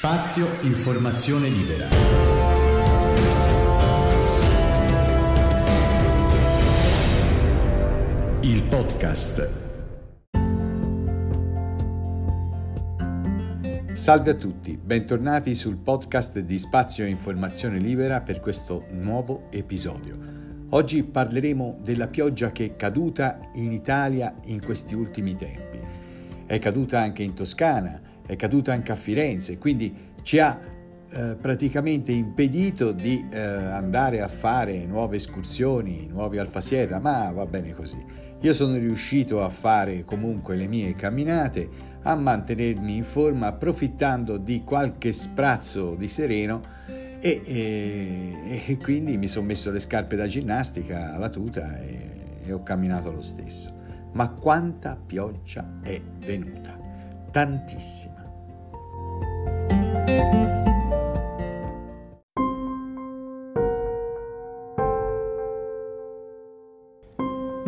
Spazio Informazione Libera. Il podcast. Salve a tutti, bentornati sul podcast di Spazio Informazione Libera per questo nuovo episodio. Oggi parleremo della pioggia che è caduta in Italia in questi ultimi tempi. È caduta anche in Toscana, è caduta anche a Firenze, quindi ci ha eh, praticamente impedito di eh, andare a fare nuove escursioni, nuovi Alfasierra, ma va bene così. Io sono riuscito a fare comunque le mie camminate, a mantenermi in forma approfittando di qualche sprazzo di sereno e, e, e quindi mi sono messo le scarpe da ginnastica, la tuta e, e ho camminato lo stesso. Ma quanta pioggia è venuta? Tantissima.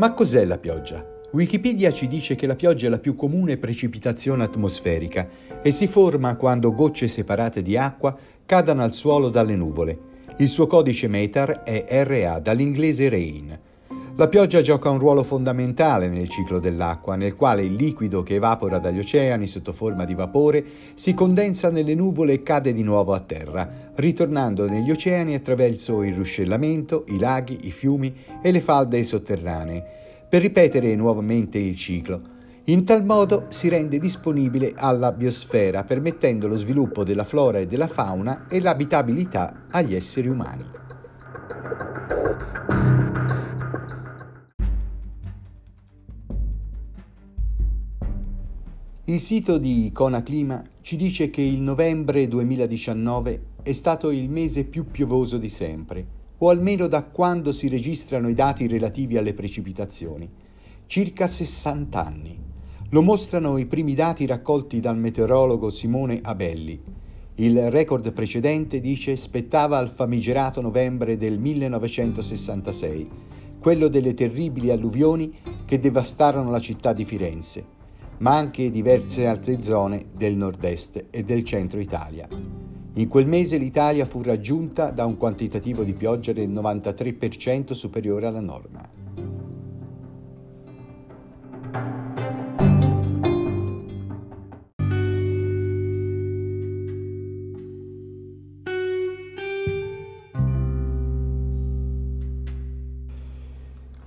Ma cos'è la pioggia? Wikipedia ci dice che la pioggia è la più comune precipitazione atmosferica e si forma quando gocce separate di acqua cadano al suolo dalle nuvole. Il suo codice metar è RA, dall'inglese rain. La pioggia gioca un ruolo fondamentale nel ciclo dell'acqua, nel quale il liquido che evapora dagli oceani sotto forma di vapore si condensa nelle nuvole e cade di nuovo a terra, ritornando negli oceani attraverso il ruscellamento, i laghi, i fiumi e le falde sotterranee, per ripetere nuovamente il ciclo. In tal modo si rende disponibile alla biosfera, permettendo lo sviluppo della flora e della fauna e l'abitabilità agli esseri umani. Il sito di Icona Clima ci dice che il novembre 2019 è stato il mese più piovoso di sempre, o almeno da quando si registrano i dati relativi alle precipitazioni, circa 60 anni. Lo mostrano i primi dati raccolti dal meteorologo Simone Abelli. Il record precedente, dice, spettava al famigerato novembre del 1966, quello delle terribili alluvioni che devastarono la città di Firenze ma anche diverse altre zone del nord-est e del centro Italia. In quel mese l'Italia fu raggiunta da un quantitativo di pioggia del 93% superiore alla norma.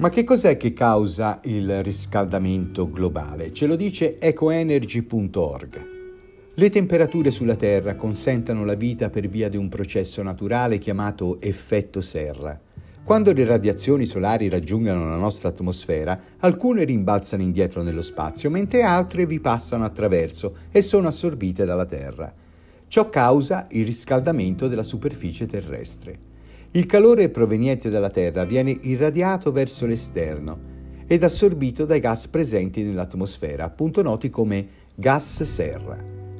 Ma che cos'è che causa il riscaldamento globale? Ce lo dice ecoenergy.org. Le temperature sulla Terra consentono la vita per via di un processo naturale chiamato effetto serra. Quando le radiazioni solari raggiungono la nostra atmosfera, alcune rimbalzano indietro nello spazio, mentre altre vi passano attraverso e sono assorbite dalla Terra. Ciò causa il riscaldamento della superficie terrestre. Il calore proveniente dalla Terra viene irradiato verso l'esterno ed assorbito dai gas presenti nell'atmosfera, appunto noti come gas serra.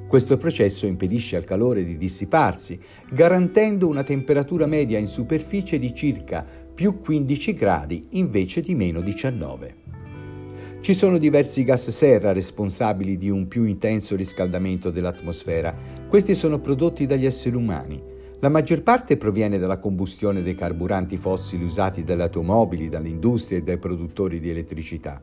Questo processo impedisce al calore di dissiparsi, garantendo una temperatura media in superficie di circa più 15 gradi invece di meno 19. Ci sono diversi gas serra responsabili di un più intenso riscaldamento dell'atmosfera. Questi sono prodotti dagli esseri umani. La maggior parte proviene dalla combustione dei carburanti fossili usati dalle automobili, dall'industria e dai produttori di elettricità.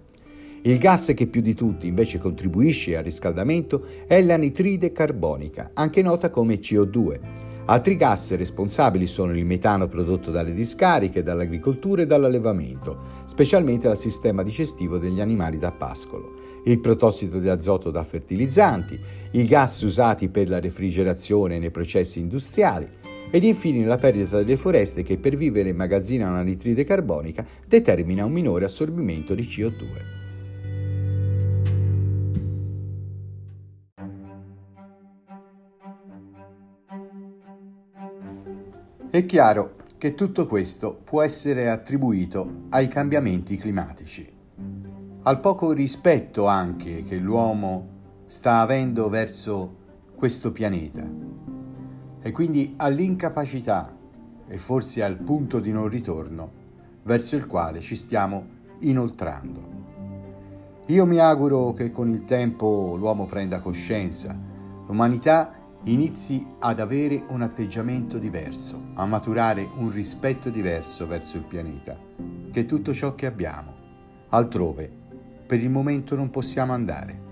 Il gas che più di tutti invece contribuisce al riscaldamento è l'anitride carbonica, anche nota come CO2. Altri gas responsabili sono il metano prodotto dalle discariche, dall'agricoltura e dall'allevamento, specialmente dal sistema digestivo degli animali da pascolo, il protossido di azoto da fertilizzanti, i gas usati per la refrigerazione nei processi industriali, ed infine la perdita delle foreste che per vivere immagazzinano anidride carbonica determina un minore assorbimento di CO2. È chiaro che tutto questo può essere attribuito ai cambiamenti climatici, al poco rispetto anche che l'uomo sta avendo verso questo pianeta e quindi all'incapacità e forse al punto di non ritorno verso il quale ci stiamo inoltrando. Io mi auguro che con il tempo l'uomo prenda coscienza, l'umanità inizi ad avere un atteggiamento diverso, a maturare un rispetto diverso verso il pianeta, che è tutto ciò che abbiamo. Altrove, per il momento non possiamo andare.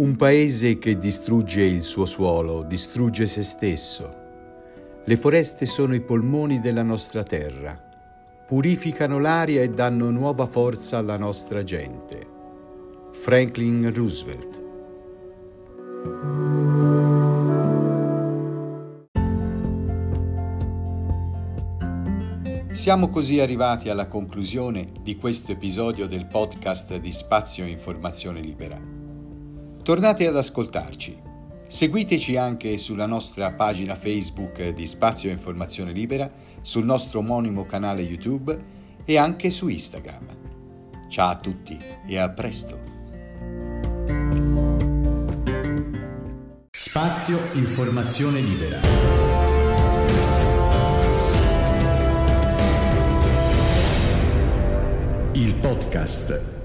Un paese che distrugge il suo suolo, distrugge se stesso. Le foreste sono i polmoni della nostra terra purificano l'aria e danno nuova forza alla nostra gente. Franklin Roosevelt Siamo così arrivati alla conclusione di questo episodio del podcast di Spazio Informazione Libera. Tornate ad ascoltarci. Seguiteci anche sulla nostra pagina Facebook di Spazio Informazione Libera sul nostro omonimo canale YouTube e anche su Instagram. Ciao a tutti e a presto! Spazio Informazione Libera. Il podcast